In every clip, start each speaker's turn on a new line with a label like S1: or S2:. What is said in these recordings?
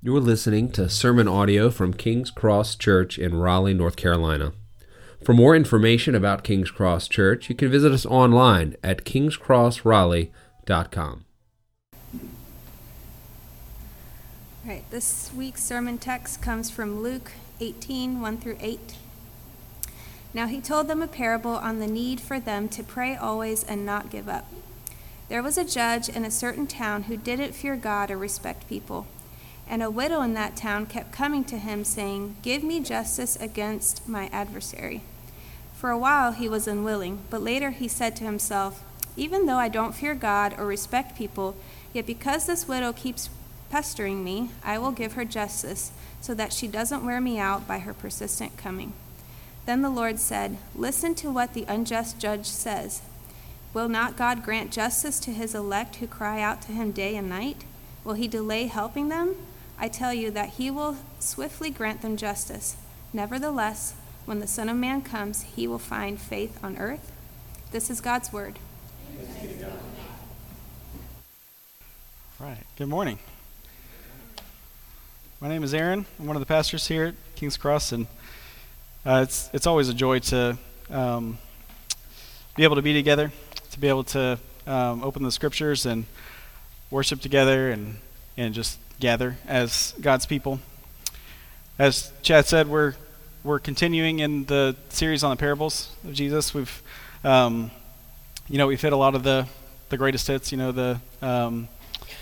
S1: You're listening to sermon audio from King's Cross Church in Raleigh, North Carolina. For more information about King's Cross Church, you can visit us online at kingscrossraleigh.com.
S2: All right, this week's sermon text comes from Luke 18 1 through 8. Now he told them a parable on the need for them to pray always and not give up. There was a judge in a certain town who didn't fear God or respect people. And a widow in that town kept coming to him, saying, Give me justice against my adversary. For a while he was unwilling, but later he said to himself, Even though I don't fear God or respect people, yet because this widow keeps pestering me, I will give her justice, so that she doesn't wear me out by her persistent coming. Then the Lord said, Listen to what the unjust judge says. Will not God grant justice to his elect who cry out to him day and night? Will he delay helping them? I tell you that he will swiftly grant them justice. Nevertheless, when the Son of Man comes, he will find faith on earth. This is God's word.
S3: Right. Good morning. My name is Aaron. I'm one of the pastors here at King's Cross, and uh, it's it's always a joy to um, be able to be together, to be able to um, open the scriptures and worship together, and and just gather as God's people. As Chad said, we're we're continuing in the series on the parables of Jesus. We've, um, you know, we've hit a lot of the the greatest hits. You know, the um,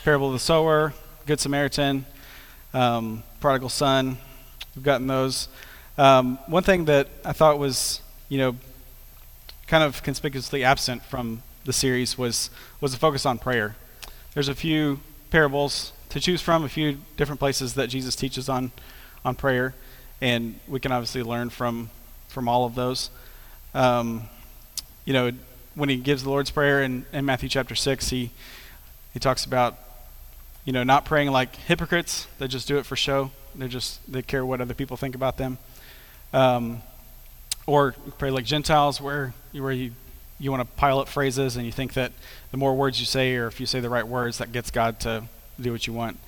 S3: parable of the sower, Good Samaritan, um, prodigal son. We've gotten those. Um, one thing that I thought was, you know, kind of conspicuously absent from the series was was a focus on prayer. There's a few parables to choose from, a few different places that Jesus teaches on on prayer, and we can obviously learn from from all of those. Um, you know, when he gives the Lord's prayer in, in Matthew chapter six, he he talks about you know not praying like hypocrites that just do it for show. They just they care what other people think about them. Um, or pray like Gentiles, where where you you want to pile up phrases and you think that the more words you say, or if you say the right words, that gets God to do what you want.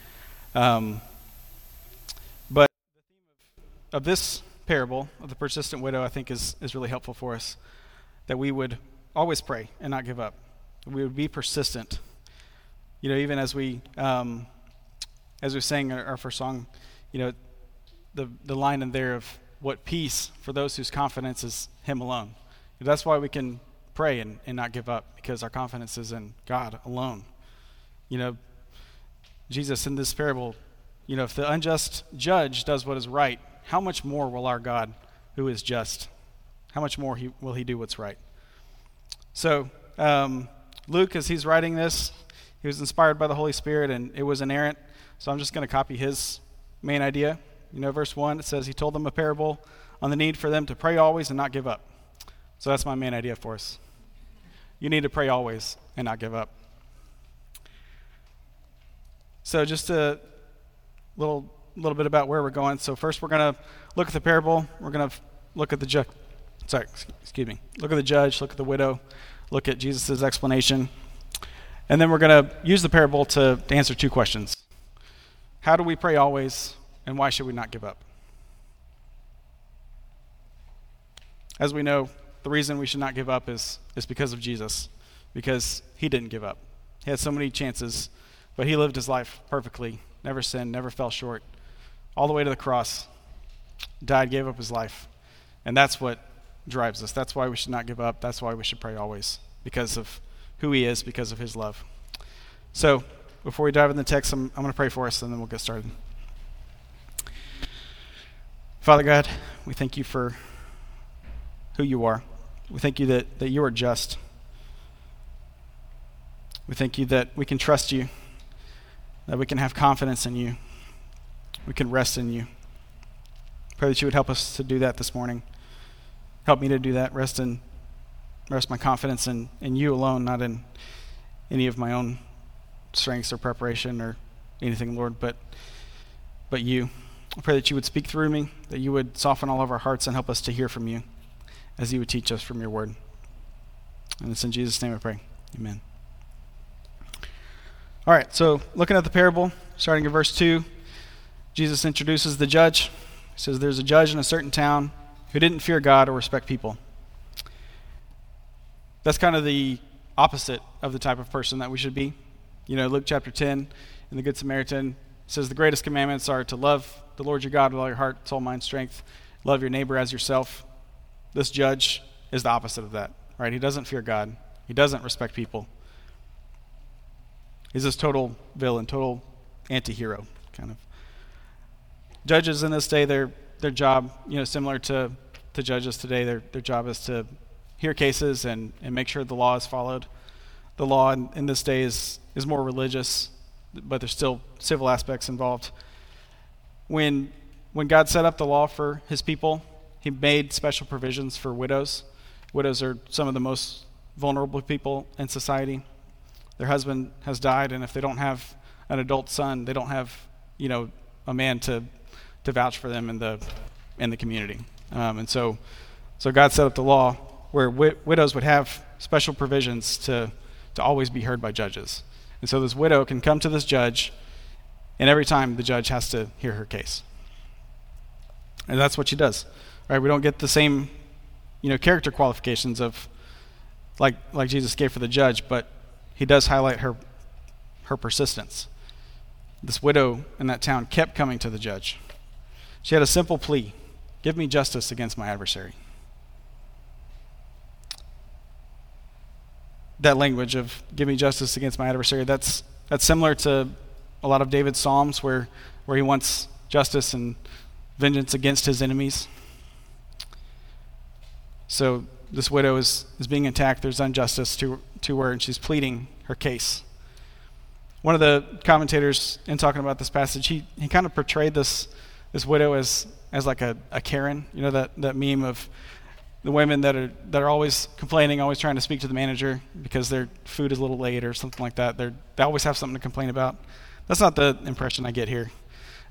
S3: Um, but the theme of, this parable of the persistent widow, I think, is, is really helpful for us. That we would always pray and not give up. We would be persistent. You know, even as we um, as we sang our, our first song, you know, the the line in there of what peace for those whose confidence is Him alone. That's why we can pray and, and not give up because our confidence is in God alone. You know, Jesus in this parable, you know, if the unjust judge does what is right, how much more will our God, who is just, how much more he, will he do what's right? So, um, Luke, as he's writing this, he was inspired by the Holy Spirit and it was inerrant. So I'm just going to copy his main idea. You know, verse 1, it says, He told them a parable on the need for them to pray always and not give up. So that's my main idea for us. You need to pray always and not give up. So just a little little bit about where we're going. So first we're going to look at the parable. We're going to look at the judge. Sorry, excuse me. Look at the judge. Look at the widow. Look at Jesus' explanation, and then we're going to use the parable to, to answer two questions: How do we pray always, and why should we not give up? As we know, the reason we should not give up is is because of Jesus, because He didn't give up. He had so many chances but he lived his life perfectly, never sinned, never fell short, all the way to the cross. Died, gave up his life. And that's what drives us. That's why we should not give up. That's why we should pray always, because of who he is, because of his love. So, before we dive into the text, I'm, I'm going to pray for us and then we'll get started. Father God, we thank you for who you are. We thank you that, that you are just. We thank you that we can trust you that we can have confidence in you. We can rest in you. Pray that you would help us to do that this morning. Help me to do that. Rest in rest my confidence in, in you alone, not in any of my own strengths or preparation or anything, Lord, but but you. I pray that you would speak through me, that you would soften all of our hearts and help us to hear from you as you would teach us from your word. And it's in Jesus' name I pray. Amen. All right, so looking at the parable, starting in verse 2, Jesus introduces the judge. He says, There's a judge in a certain town who didn't fear God or respect people. That's kind of the opposite of the type of person that we should be. You know, Luke chapter 10 in the Good Samaritan says the greatest commandments are to love the Lord your God with all your heart, soul, mind, strength, love your neighbor as yourself. This judge is the opposite of that, right? He doesn't fear God, he doesn't respect people. He's this total villain, total anti hero, kind of. Judges in this day, their, their job, you know, similar to, to judges today, their, their job is to hear cases and, and make sure the law is followed. The law in, in this day is, is more religious, but there's still civil aspects involved. When, when God set up the law for his people, he made special provisions for widows. Widows are some of the most vulnerable people in society. Their husband has died, and if they don't have an adult son, they don't have, you know, a man to, to vouch for them in the, in the community. Um, and so, so God set up the law where wi- widows would have special provisions to, to always be heard by judges. And so this widow can come to this judge, and every time the judge has to hear her case. And that's what she does. Right? We don't get the same, you know, character qualifications of like like Jesus gave for the judge, but he does highlight her her persistence. This widow in that town kept coming to the judge. She had a simple plea give me justice against my adversary. That language of give me justice against my adversary, that's, that's similar to a lot of David's Psalms where, where he wants justice and vengeance against his enemies. So this widow is, is being attacked. There's injustice to, to her, and she's pleading her case. One of the commentators, in talking about this passage, he, he kind of portrayed this, this widow as, as like a, a Karen. You know, that, that meme of the women that are, that are always complaining, always trying to speak to the manager because their food is a little late or something like that. They're, they always have something to complain about. That's not the impression I get here.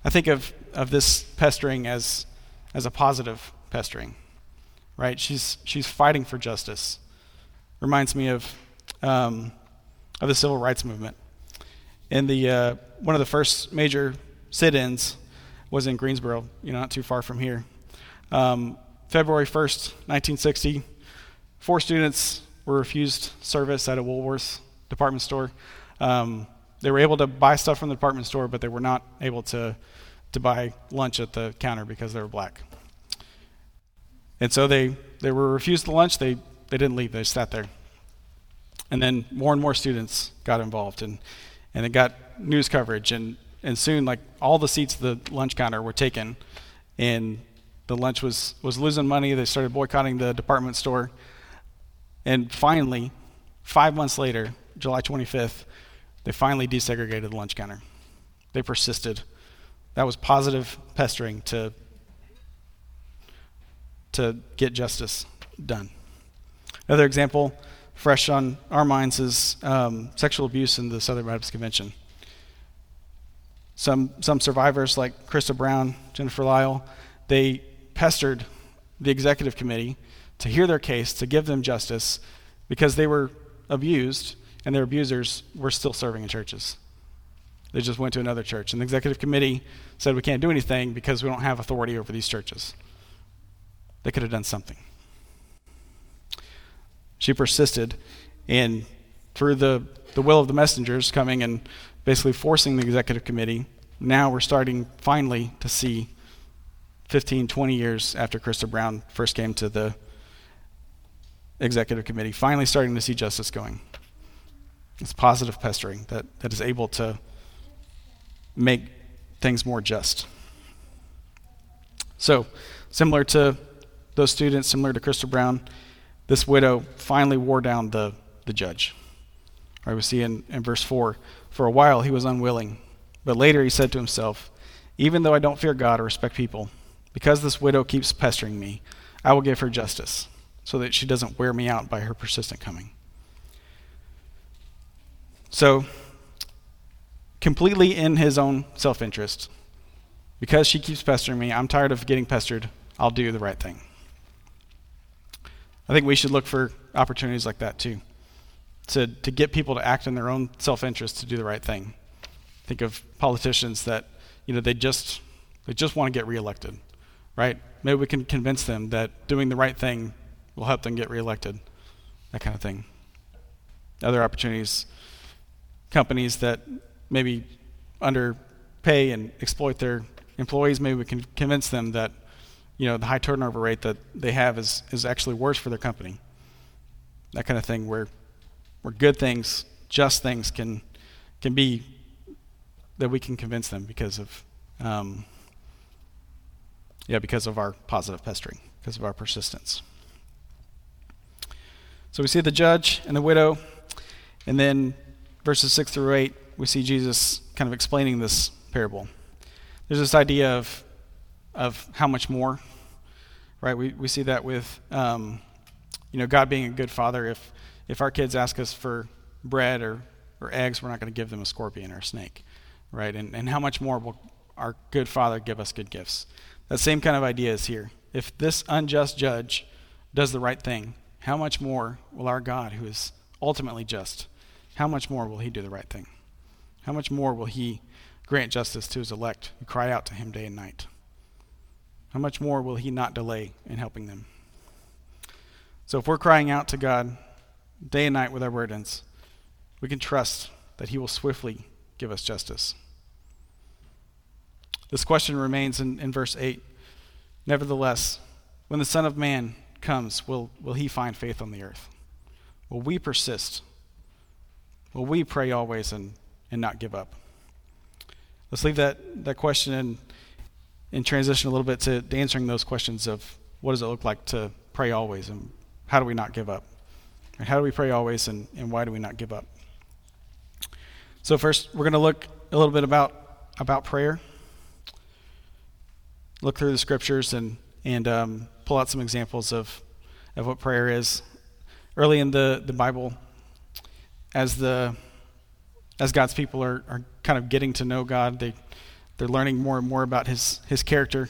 S3: I think of, of this pestering as, as a positive pestering, right? She's, she's fighting for justice. Reminds me of, um, of the civil rights movement. In the, uh, one of the first major sit ins was in Greensboro, you know, not too far from here. Um, February 1st, 1960, four students were refused service at a Woolworths department store. Um, they were able to buy stuff from the department store, but they were not able to, to buy lunch at the counter because they were black. And so they, they were refused the lunch. They, they didn't leave, they sat there. And then more and more students got involved, and, and it got news coverage. And, and soon, like, all the seats at the lunch counter were taken, and the lunch was, was losing money. They started boycotting the department store. And finally, five months later, July 25th, they finally desegregated the lunch counter. They persisted. That was positive pestering to, to get justice done. Another example, fresh on our minds, is um, sexual abuse in the Southern Baptist Convention. Some, some survivors, like Christa Brown, Jennifer Lyell, they pestered the executive committee to hear their case, to give them justice, because they were abused and their abusers were still serving in churches. They just went to another church. And the executive committee said, We can't do anything because we don't have authority over these churches. They could have done something. She persisted, and through the, the will of the messengers coming and basically forcing the executive committee, now we're starting finally to see 15, 20 years after Christa Brown first came to the executive committee, finally starting to see justice going. It's positive pestering that, that is able to make things more just. So, similar to those students, similar to Christa Brown, this widow finally wore down the, the judge. Right, we see in, in verse 4 For a while he was unwilling, but later he said to himself, Even though I don't fear God or respect people, because this widow keeps pestering me, I will give her justice, so that she doesn't wear me out by her persistent coming. So, completely in his own self interest, because she keeps pestering me, I'm tired of getting pestered, I'll do the right thing. I think we should look for opportunities like that too, to, to get people to act in their own self interest to do the right thing. Think of politicians that, you know, they just They just want to get reelected, right? Maybe we can convince them that doing the right thing will help them get reelected, that kind of thing. Other opportunities, companies that maybe underpay and exploit their employees, maybe we can convince them that you know the high turnover rate that they have is, is actually worse for their company. That kind of thing where where good things, just things can can be that we can convince them because of um, yeah, because of our positive pestering, because of our persistence. So we see the judge and the widow, and then verses 6 through 8, we see Jesus kind of explaining this parable. There's this idea of, of how much more, right? We, we see that with, um, you know, God being a good father. If, if our kids ask us for bread or, or eggs, we're not going to give them a scorpion or a snake, right? And, and how much more will our good father give us good gifts? That same kind of idea is here. If this unjust judge does the right thing, how much more will our God, who is ultimately just, how much more will he do the right thing? How much more will he grant justice to his elect who cry out to him day and night? How much more will he not delay in helping them? So if we're crying out to God day and night with our burdens, we can trust that he will swiftly give us justice. This question remains in, in verse 8. Nevertheless, when the Son of Man comes, will, will he find faith on the earth? Will we persist? Will we pray always and, and not give up? Let's leave that, that question in, in transition a little bit to, answering those questions of what does it look like to pray always and how do we not give up? And how do we pray always and, and why do we not give up? So first, we're going to look a little bit about, about prayer look through the scriptures and and um, pull out some examples of of what prayer is. Early in the the Bible, as the as God's people are, are kind of getting to know God, they they're learning more and more about His His character.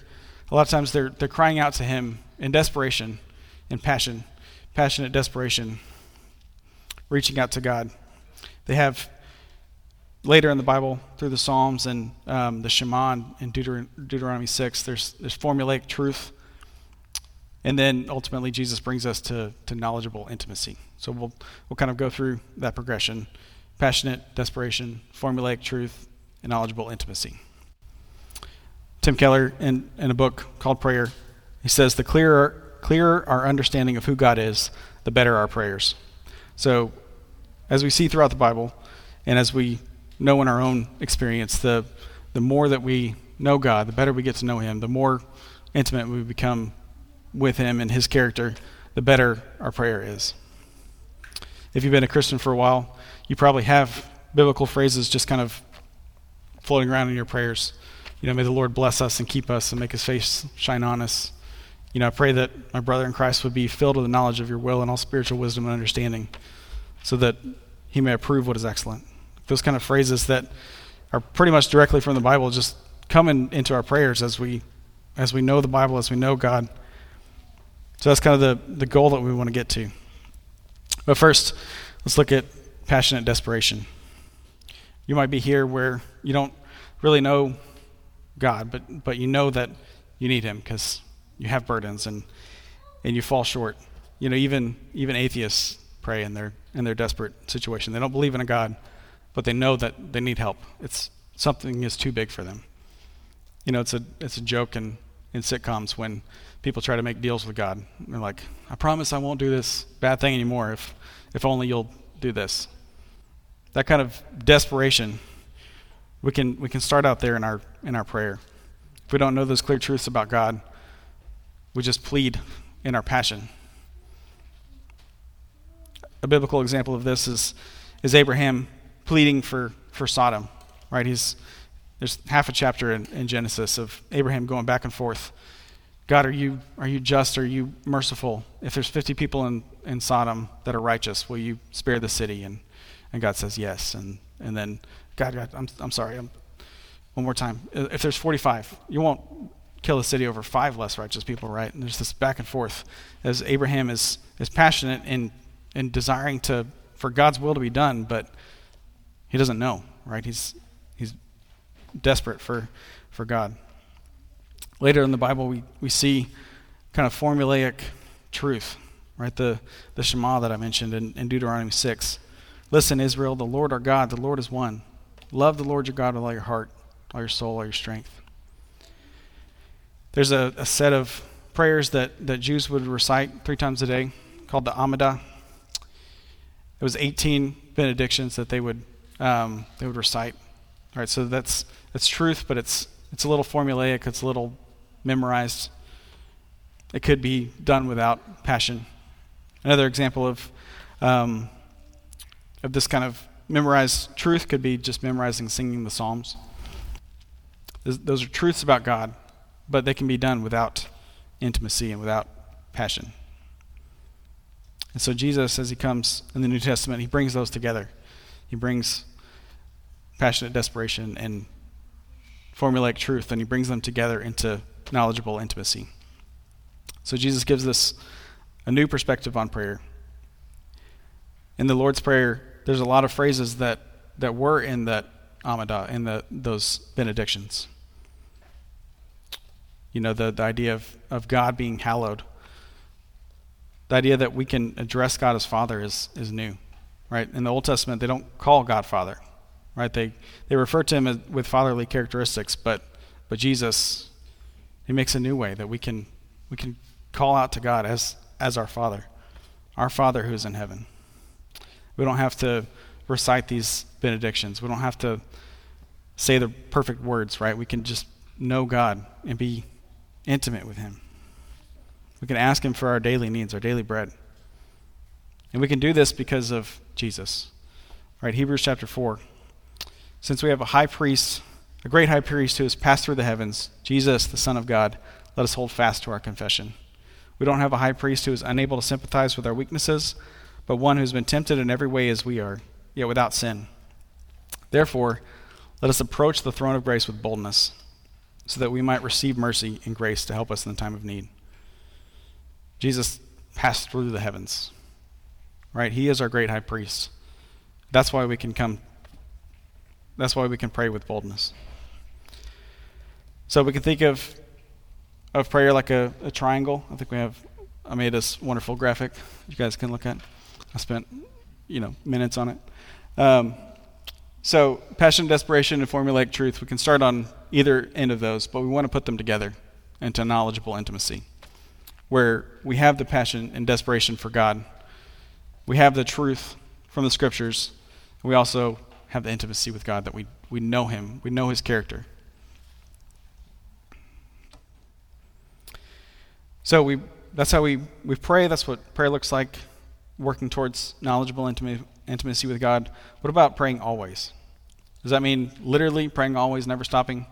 S3: A lot of times they're they're crying out to Him in desperation, in passion, passionate desperation, reaching out to God. They have later in the Bible, through the Psalms and um, the Shema and Deuter- Deuteronomy 6, there's, there's formulaic truth. And then ultimately, Jesus brings us to, to knowledgeable intimacy. So we'll, we'll kind of go through that progression passionate desperation, formulaic truth, and knowledgeable intimacy. Tim Keller, in, in a book called Prayer, he says, The clearer, clearer our understanding of who God is, the better our prayers. So, as we see throughout the Bible, and as we know in our own experience, the, the more that we know God, the better we get to know Him, the more intimate we become with Him and His character, the better our prayer is. If you've been a Christian for a while, you probably have biblical phrases just kind of floating around in your prayers. You know, may the Lord bless us and keep us and make His face shine on us. You know, I pray that my brother in Christ would be filled with the knowledge of your will and all spiritual wisdom and understanding, so that he may approve what is excellent those kind of phrases that are pretty much directly from the Bible just come in, into our prayers as we as we know the Bible, as we know God. So that's kind of the, the goal that we want to get to. But first, let's look at passionate desperation. You might be here where you don't really know God, but, but you know that you need Him because you have burdens and, and you fall short. You know, even, even atheists pray in their, in their desperate situation. They don't believe in a God, but they know that they need help. It's something is too big for them. You know, it's a it's a joke in, in sitcoms when people try to make deals with God. They're like, I promise I won't do this bad thing anymore if if only you'll do this. That kind of desperation, we can we can start out there in our in our prayer. If we don't know those clear truths about God, we just plead in our passion. A biblical example of this is is Abraham pleading for, for Sodom, right? He's, there's half a chapter in, in Genesis of Abraham going back and forth. God, are you, are you just? Are you merciful? If there's 50 people in, in Sodom that are righteous, will you spare the city? And, and God says yes. And, and then, God, God I'm, I'm sorry. I'm, one more time. If there's 45, you won't kill a city over five less righteous people, right? And there's this back and forth as Abraham is, is passionate in, in desiring to, for God's will to be done, but he doesn't know, right? He's, he's desperate for, for God. Later in the Bible, we, we see kind of formulaic truth, right? The, the Shema that I mentioned in, in Deuteronomy 6. Listen, Israel, the Lord our God, the Lord is one. Love the Lord your God with all your heart, all your soul, all your strength. There's a, a set of prayers that, that Jews would recite three times a day called the Amidah. It was 18 benedictions that they would um, they would recite. All right, so that's that's truth, but it's it's a little formulaic. It's a little memorized. It could be done without passion. Another example of um, of this kind of memorized truth could be just memorizing singing the Psalms. Those are truths about God, but they can be done without intimacy and without passion. And so Jesus, as he comes in the New Testament, he brings those together. He brings passionate desperation and formulaic truth, and he brings them together into knowledgeable intimacy. So Jesus gives us a new perspective on prayer. In the Lord's Prayer, there's a lot of phrases that, that were in that Amidah, in the, those benedictions. You know, the, the idea of, of God being hallowed. The idea that we can address God as Father is, is new, right? In the Old Testament, they don't call God Father, right? They, they refer to him as, with fatherly characteristics, but, but Jesus, he makes a new way that we can, we can call out to God as, as our Father, our Father who is in heaven. We don't have to recite these benedictions. We don't have to say the perfect words, right? We can just know God and be intimate with Him. We can ask Him for our daily needs, our daily bread. And we can do this because of Jesus. Right? Hebrews chapter 4. Since we have a high priest, a great high priest who has passed through the heavens, Jesus, the Son of God, let us hold fast to our confession. We don't have a high priest who is unable to sympathize with our weaknesses but one who's been tempted in every way as we are, yet without sin. Therefore, let us approach the throne of grace with boldness, so that we might receive mercy and grace to help us in the time of need. Jesus passed through the heavens, right? He is our great high priest. That's why we can come, that's why we can pray with boldness. So we can think of, of prayer like a, a triangle. I think we have, I made this wonderful graphic you guys can look at. I spent, you know, minutes on it. Um, so, passion, desperation, and formulaic truth, we can start on either end of those, but we want to put them together into knowledgeable intimacy, where we have the passion and desperation for God, we have the truth from the scriptures, we also have the intimacy with God that we, we know Him, we know His character. So we that's how we, we pray. That's what prayer looks like working towards knowledgeable intima- intimacy with God. What about praying always? Does that mean literally praying always, never stopping?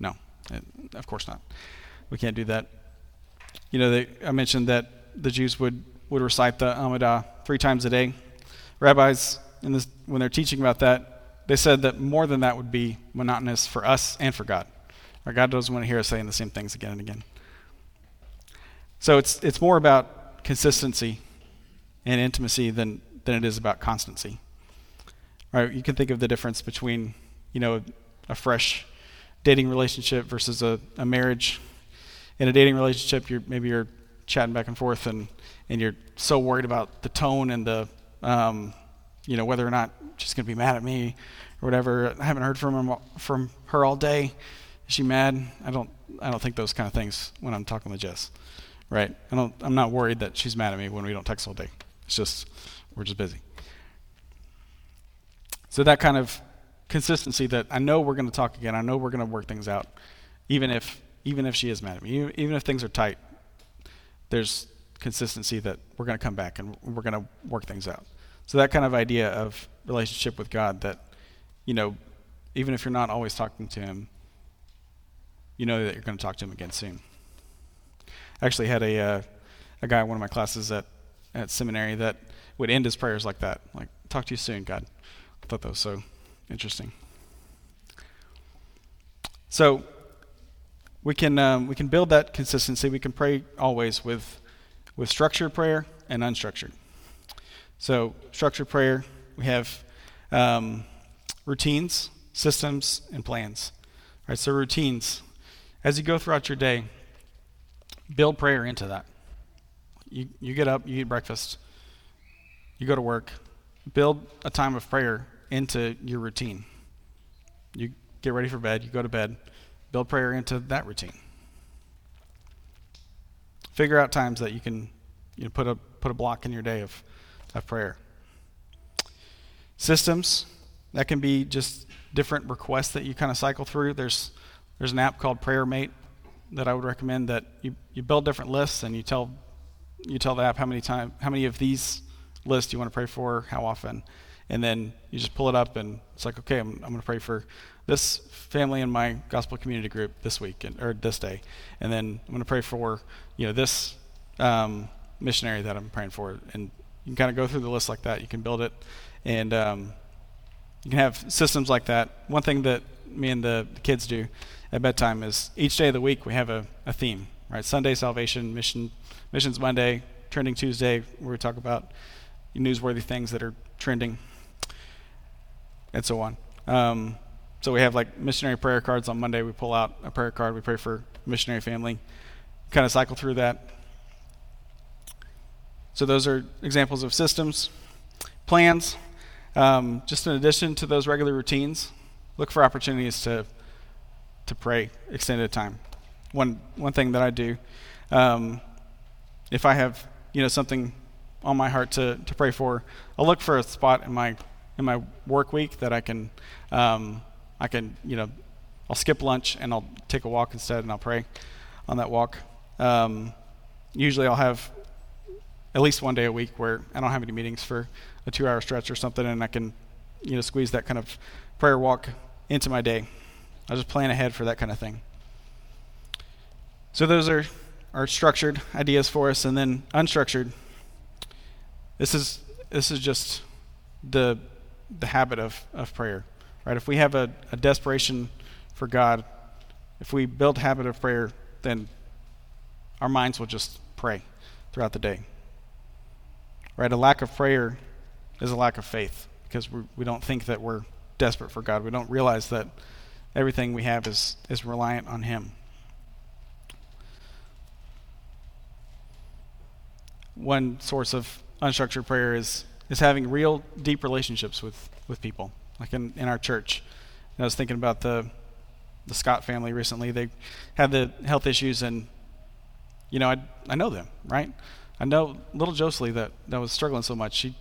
S3: No, it, of course not. We can't do that. You know, they, I mentioned that the Jews would, would recite the Amidah three times a day. Rabbis, this, when they're teaching about that, they said that more than that would be monotonous for us and for God. Our God doesn't want to hear us saying the same things again and again. So it's, it's more about consistency and intimacy than, than it is about constancy. Right? You can think of the difference between, you know, a fresh dating relationship versus a, a marriage. In a dating relationship, you're maybe you're chatting back and forth, and and you're so worried about the tone and the, um, you know, whether or not she's going to be mad at me or whatever. I haven't heard from him from her all day. Is she mad? I don't I don't think those kind of things when I'm talking with Jess. Right? I don't I'm not worried that she's mad at me when we don't text all day. It's just, we're just busy. So that kind of consistency that I know we're going to talk again, I know we're going to work things out, even if even if she is mad at me, even if things are tight, there's consistency that we're going to come back and we're going to work things out. So that kind of idea of relationship with God that, you know, even if you're not always talking to Him, you know that you're going to talk to Him again soon. I actually had a uh, a guy in one of my classes that at seminary that would end his prayers like that, like "Talk to you soon, God." I thought that was so interesting. So we can um, we can build that consistency. We can pray always with with structured prayer and unstructured. So structured prayer, we have um, routines, systems, and plans. Right. So routines. as you go throughout your day, build prayer into that. You, you get up, you eat breakfast, you go to work, build a time of prayer into your routine. You get ready for bed, you go to bed, build prayer into that routine. Figure out times that you can you know, put a put a block in your day of, of prayer. Systems, that can be just different requests that you kind of cycle through. There's there's an app called Prayer Mate that I would recommend that you, you build different lists and you tell you tell the app how many time how many of these lists you want to pray for, how often, and then you just pull it up and it's like okay, I'm I'm going to pray for this family in my gospel community group this week and, or this day, and then I'm going to pray for you know this um, missionary that I'm praying for, and you can kind of go through the list like that. You can build it, and um, you can have systems like that. One thing that me and the, kids do at bedtime is each day of the week we have a, a theme. Right, Sunday salvation, mission, missions Monday, trending Tuesday, where we talk about newsworthy things that are trending, and so on. Um, so we have like missionary prayer cards on Monday. We pull out a prayer card. We pray for missionary family. Kind of cycle through that. So those are examples of systems, plans. Um, just in addition to those regular routines, look for opportunities to to pray extended time. One one thing that I do, um, if I have you know something on my heart to, to pray for, I'll look for a spot in my in my work week that I can um, I can, you know, I'll skip lunch and I'll take a walk instead and I'll pray on that walk. Um, usually I'll have at least one day a week where I don't have any meetings for a two hour stretch or something and I can, you know, squeeze that kind of prayer walk into my day. I just plan ahead for that kind of thing. So those are, are structured ideas for us and then unstructured. This is this is just the the habit of, of prayer. Right? If we have a, a desperation for God, if we build habit of prayer, then our minds will just pray throughout the day. Right? A lack of prayer is a lack of faith because we, we don't think that we're desperate for God. We don't realize that everything we have is, is reliant on Him. One source of unstructured prayer is, is having real deep relationships with, with people like in, in our church. And I was thinking about the the Scott family recently. They had the health issues, and you know, I I know them, right? I know little Josley that that was struggling so much. She,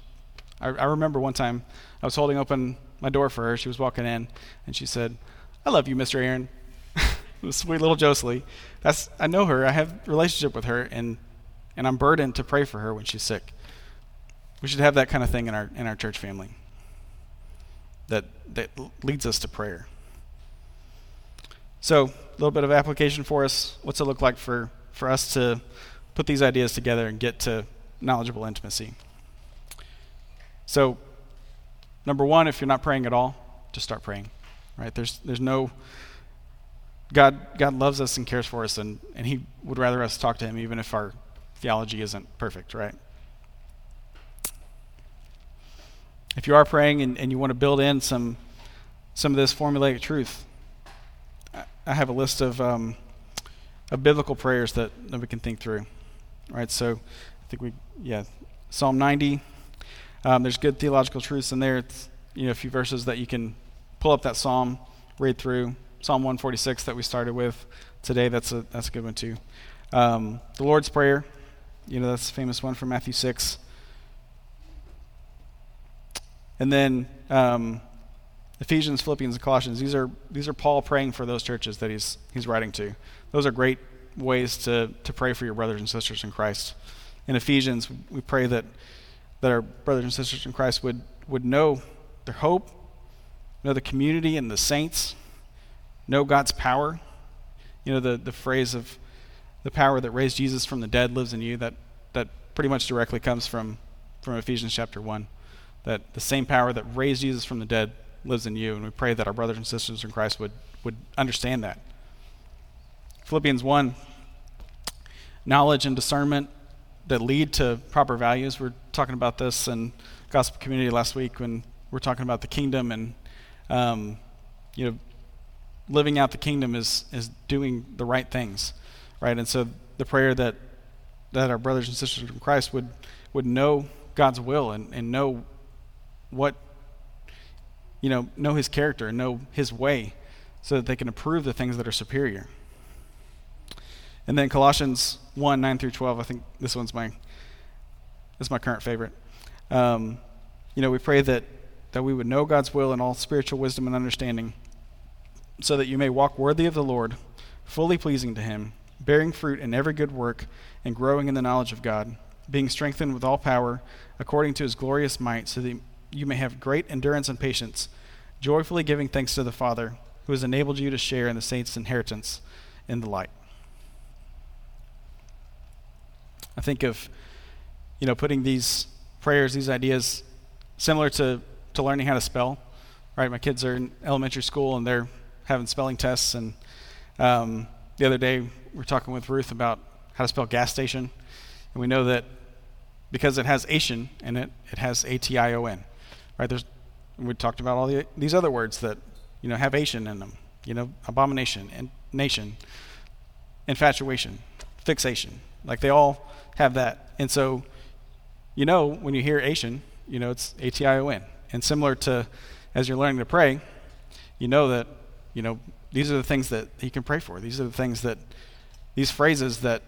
S3: I, I remember one time I was holding open my door for her. She was walking in, and she said, "I love you, Mr. Aaron." sweet little Josley. That's I know her. I have relationship with her, and and I'm burdened to pray for her when she's sick. We should have that kind of thing in our in our church family that, that leads us to prayer. So, a little bit of application for us. What's it look like for, for us to put these ideas together and get to knowledgeable intimacy? So, number one, if you're not praying at all, just start praying. Right? There's there's no God God loves us and cares for us and, and He would rather us talk to Him even if our theology isn't perfect, right? If you are praying and, and you want to build in some some of this formulaic truth, I have a list of um, of biblical prayers that, that we can think through. Right, so I think we yeah Psalm 90. Um, there's good theological truths in there. It's you know a few verses that you can pull up that psalm, read through. Psalm 146 that we started with today. That's a that's a good one too. Um, the Lord's Prayer, you know that's a famous one from Matthew 6. And then um, Ephesians, Philippians, and Colossians. These are these are Paul praying for those churches that he's he's writing to. Those are great ways to to pray for your brothers and sisters in Christ. In Ephesians, we pray that that our brothers and sisters in Christ would would know their hope, know the community and the saints, know God's power. You know the the phrase of the power that raised Jesus from the dead lives in you. That that pretty much directly comes from from Ephesians chapter one that the same power that raised Jesus from the dead lives in you. And we pray that our brothers and sisters in Christ would, would understand that. Philippians 1 knowledge and discernment that lead to proper values. We are talking about this in gospel community last week when we we're talking about the kingdom and um, you know living out the kingdom is is doing the right things, right? And so the prayer that that our brothers and sisters in Christ would would know God's will and, and know what you know, know his character and know his way so that they can approve the things that are superior. And then Colossians 1 9 through 12, I think this one's my, this is my current favorite. Um, you know, we pray that, that we would know God's will in all spiritual wisdom and understanding, so that you may walk worthy of the Lord, fully pleasing to Him, bearing fruit in every good work, and growing in the knowledge of God, being strengthened with all power according to His glorious might, so that you may have great endurance and patience, joyfully giving thanks to the Father, who has enabled you to share in the saints' inheritance in the light. I think of, you know, putting these prayers, these ideas, similar to, to learning how to spell. Right, my kids are in elementary school and they're having spelling tests. And um, the other day were talking with Ruth about how to spell gas station, and we know that because it has Asian in it, it has A T I O N. Right? There's we talked about all the, these other words that you know have Asian in them. You know, abomination and nation, infatuation, fixation. Like they all have that. And so, you know, when you hear Asian, you know it's A T I O N. And similar to as you're learning to pray, you know that you know these are the things that you can pray for. These are the things that these phrases that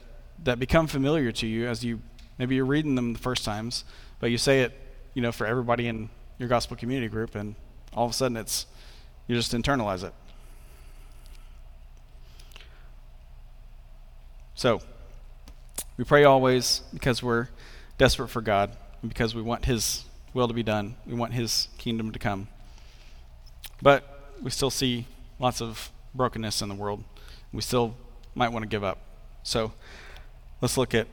S3: that become familiar to you as you maybe you're reading them the first times, but you say it, you know, for everybody in your gospel community group, and all of a sudden it's you just internalize it. So, we pray always because we're desperate for God and because we want His will to be done. We want His kingdom to come. But we still see lots of brokenness in the world. We still might want to give up. So, let's look at,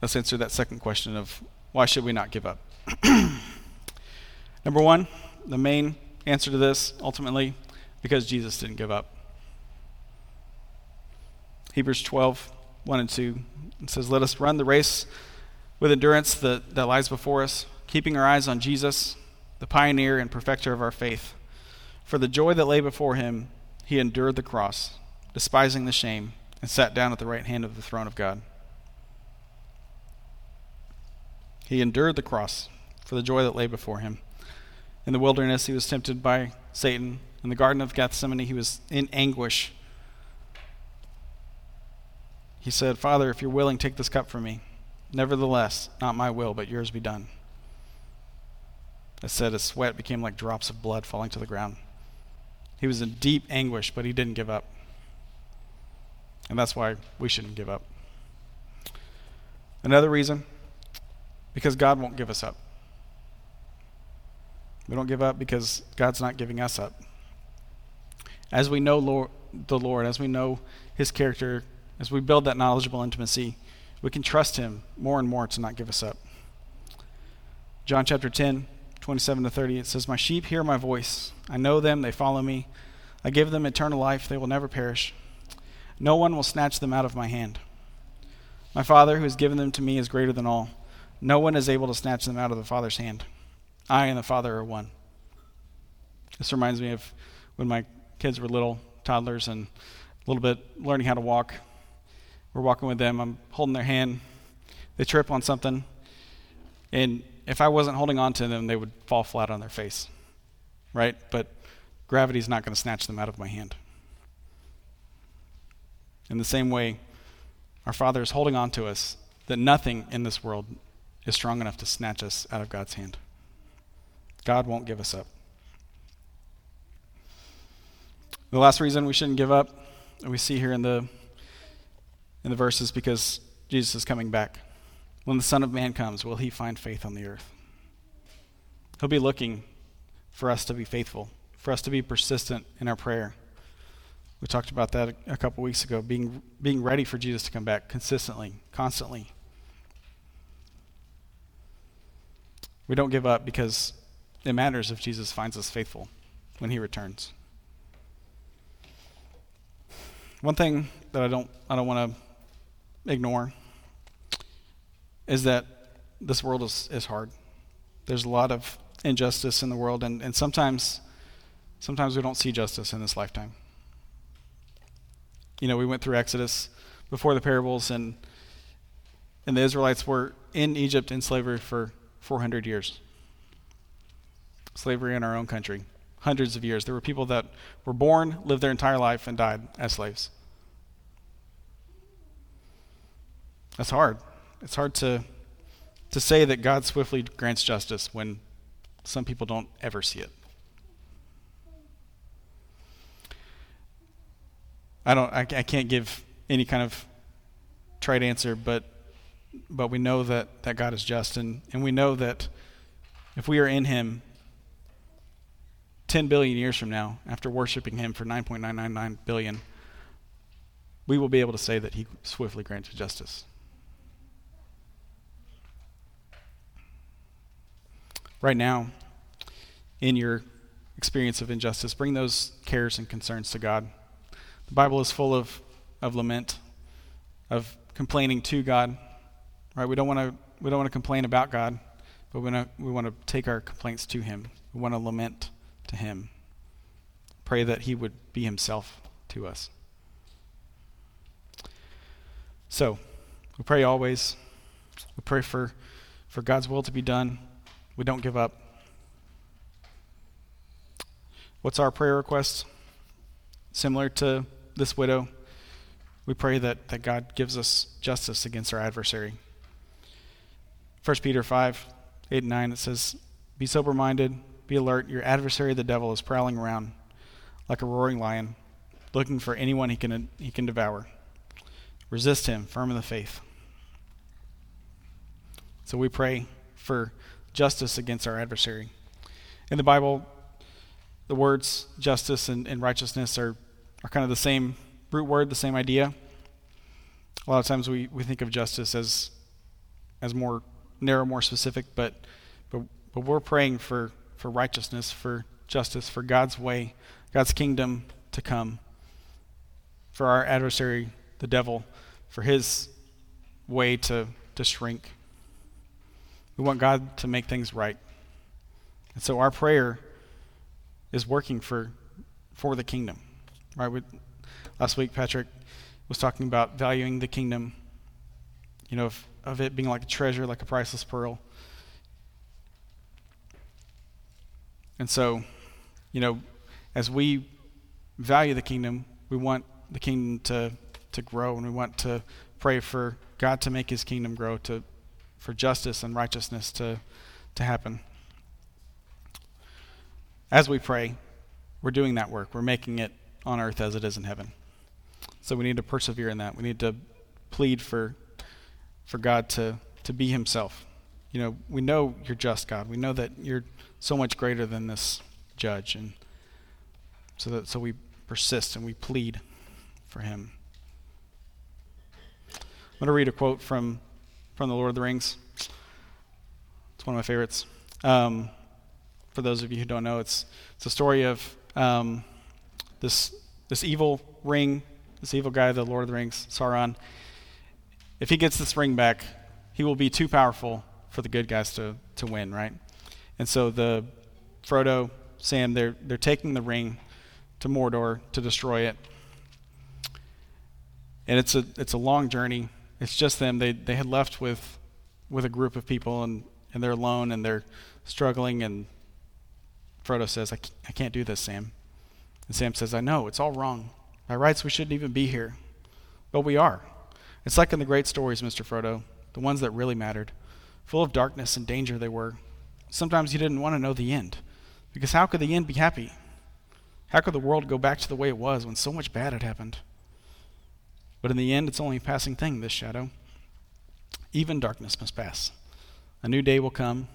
S3: let's answer that second question of why should we not give up? Number one, the main answer to this, ultimately, because Jesus didn't give up. Hebrews 12, 1 and 2 it says, Let us run the race with endurance that, that lies before us, keeping our eyes on Jesus, the pioneer and perfecter of our faith. For the joy that lay before him, he endured the cross, despising the shame, and sat down at the right hand of the throne of God. He endured the cross for the joy that lay before him. In the wilderness, he was tempted by Satan. In the Garden of Gethsemane, he was in anguish. He said, Father, if you're willing, take this cup from me. Nevertheless, not my will, but yours be done. It said his sweat became like drops of blood falling to the ground. He was in deep anguish, but he didn't give up. And that's why we shouldn't give up. Another reason, because God won't give us up. We don't give up because God's not giving us up. As we know Lord, the Lord, as we know His character, as we build that knowledgeable intimacy, we can trust Him more and more to not give us up. John chapter 10, 27 to 30, it says, My sheep hear my voice. I know them, they follow me. I give them eternal life, they will never perish. No one will snatch them out of my hand. My Father, who has given them to me, is greater than all. No one is able to snatch them out of the Father's hand. I and the Father are one. This reminds me of when my kids were little, toddlers, and a little bit learning how to walk. We're walking with them. I'm holding their hand. They trip on something. And if I wasn't holding on to them, they would fall flat on their face. Right? But gravity's not going to snatch them out of my hand. In the same way, our Father is holding on to us that nothing in this world is strong enough to snatch us out of God's hand. God won't give us up. The last reason we shouldn't give up, we see here in the in the verses because Jesus is coming back. When the Son of Man comes, will he find faith on the earth? He'll be looking for us to be faithful, for us to be persistent in our prayer. We talked about that a, couple weeks ago, being being ready for Jesus to come back consistently, constantly. We don't give up because it matters if Jesus finds us faithful when he returns. One thing that I don't I don't want to ignore is that this world is, is hard. There's a lot of injustice in the world and, and sometimes sometimes we don't see justice in this lifetime. You know, we went through Exodus before the parables, and and the Israelites were in Egypt in slavery for 400 years. Slavery in our own country, hundreds of years. There were people that were born, lived their entire life, and died as slaves. That's hard. It's hard to to say that God swiftly grants justice when some people don't ever see it. I don't. I, I can't give any kind of trite answer, but but we know that that God is just, and and we know that if we are in Him, ten billion years from now, after worshiping Him for nine point nine nine nine billion, we will be able to say that He swiftly granted justice. Right now, in your experience of injustice, bring those cares and concerns to God. The Bible is full of, of lament, of complaining to God. Right? We don't want to we don't want to complain about God, but we want to we want to take our complaints to Him. We want to lament to Him. Pray that He would be Himself to us. So, we pray always. We pray for, for God's will to be done. We don't give up. What's our prayer request? Similar to this widow, we pray that, that God gives us justice against our adversary. 1 Peter 5 8 and 9, it says, Be sober minded, be alert. Your adversary, the devil, is prowling around like a roaring lion, looking for anyone he can, he can devour. Resist him, firm in the faith. So we pray for justice against our adversary. In the Bible, the words justice and, and righteousness are are kind of the same root word, the same idea. A lot of times we, we think of justice as as more narrow, more specific, but but but we're praying for, for righteousness, for justice, for God's way, God's kingdom to come, for our adversary, the devil, for his way to, to shrink. We want God to make things right. And so our prayer is working for for the kingdom. Right? We, last week, Patrick was talking about valuing the kingdom, you know, of, of it being like a treasure, like a priceless pearl. And so, you know, as we value the kingdom, we want the kingdom to, to grow, and we want to pray for God to make his kingdom grow, to, for justice and righteousness to, to happen. As we pray, we're doing that work. We're making it on earth as it is in heaven. So we need to persevere in that. We need to plead for for God to to be himself. You know, we know you're just God. We know that you're so much greater than this judge and so that so we persist and we plead for him. I'm going to read a quote from from the Lord of the Rings. It's one of my favorites. Um, for those of you who don't know, it's it's a story of um, this this evil ring, this evil guy, the Lord of the Rings, Sauron. If he gets this ring back, he will be too powerful for the good guys to, to win, right? And so the Frodo, Sam, they're they're taking the ring to Mordor to destroy it. And it's a it's a long journey. It's just them. They they had left with with a group of people and, and they're alone and they're struggling and Frodo says, I, I can't do this, Sam. And Sam says, I know, it's all wrong. By rights, we shouldn't even be here. But we are. It's like in the great stories, Mr. Frodo, the ones that really mattered. Full of darkness and danger they were. Sometimes you didn't want to know the end. Because how could the end be happy? How could the world go back to the way it was when so much bad had happened? But in the end, it's only a passing thing, this shadow. Even darkness must pass. A new day will come.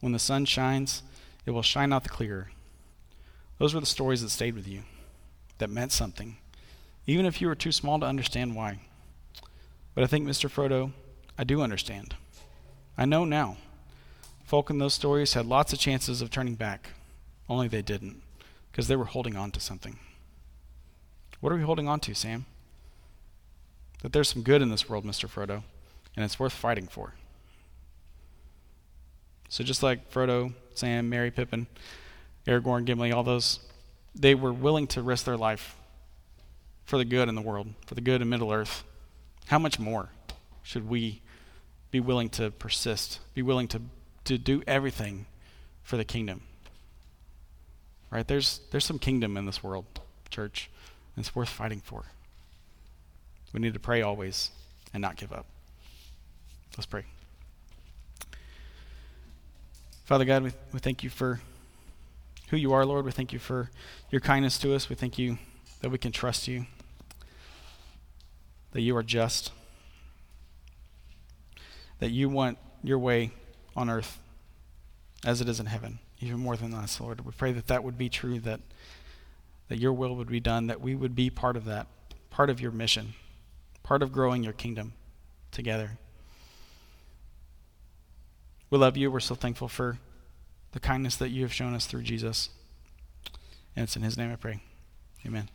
S3: When the sun shines, it will shine out the clearer. Those were the stories that stayed with you, that meant something, even if you were too small to understand why. But I think, Mr. Frodo, I do understand. I know now. Folk in those stories had lots of chances of turning back, only they didn't, because they were holding on to something. What are we holding on to, Sam? That there's some good in this world, Mr. Frodo, and it's worth fighting for. So just like Frodo, Sam, Merry, Pippin, Aragorn, Gimli, all those, they were willing to risk their life for the good in the world, for the good in Middle Earth, how much more should we be willing to persist, be willing to, to do everything for the kingdom? Right? There's, there's some kingdom in this world, church, and it's worth fighting for. We need to pray always and not give up. Let's pray. Father God, we, we thank you for who you are, Lord. We thank you for your kindness to us. We thank you that we can trust you, that you are just, that you want your way on earth as it is in heaven, even more than us, Lord. We pray that that would be true, that, that your will would be done, that we would be part of that, part of your mission, part of growing your kingdom together. We love you. We're so thankful for the kindness that you have shown us through Jesus. And it's in his name I pray. Amen.